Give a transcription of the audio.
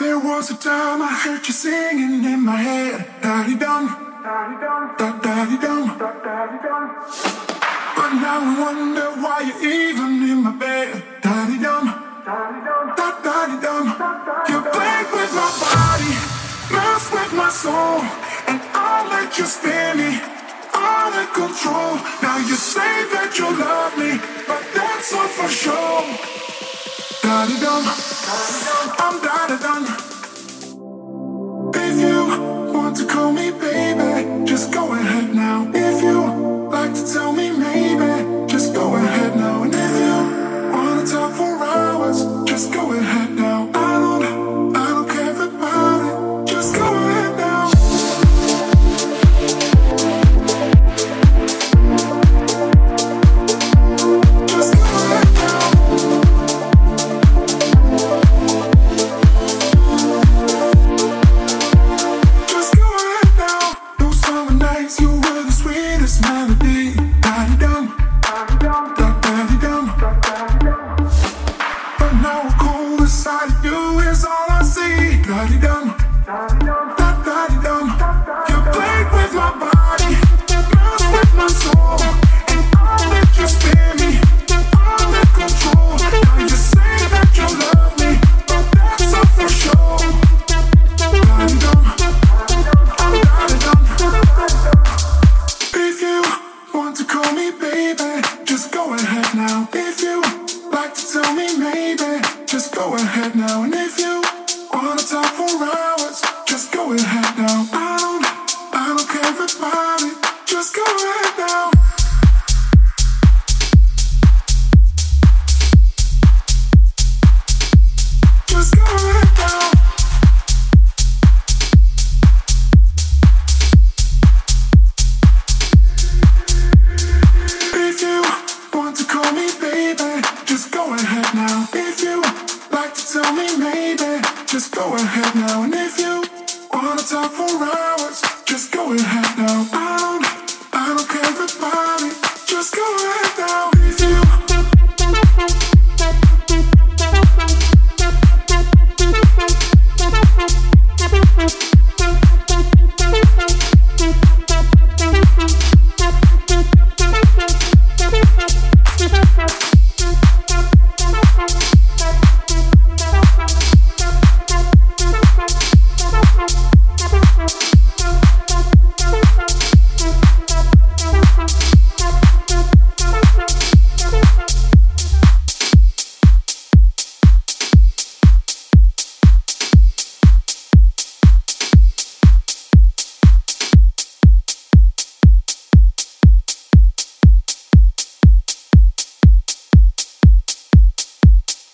There was a time I heard you singing in my head. Daddy dum, daddy dum, da daddy dum, da daddy dum. But now I wonder why you're even in my bed. Daddy dum, daddy dum, da daddy dum. You play with my body, mess with my soul, and I'll let you spin me all in control. Now you say that you love me, but all for sure. Daddy dum, I'm daddy done. If you want to call me baby, just go ahead now. Like to tell me maybe, just go ahead now. And if you wanna talk for hours, just go ahead now. I don't, I don't care about it. Just go ahead now. Just go go ahead now if you like to tell me maybe. Just go ahead now, and if you wanna talk for hours, just go ahead now. I don't, I don't care about it. Just go ahead now.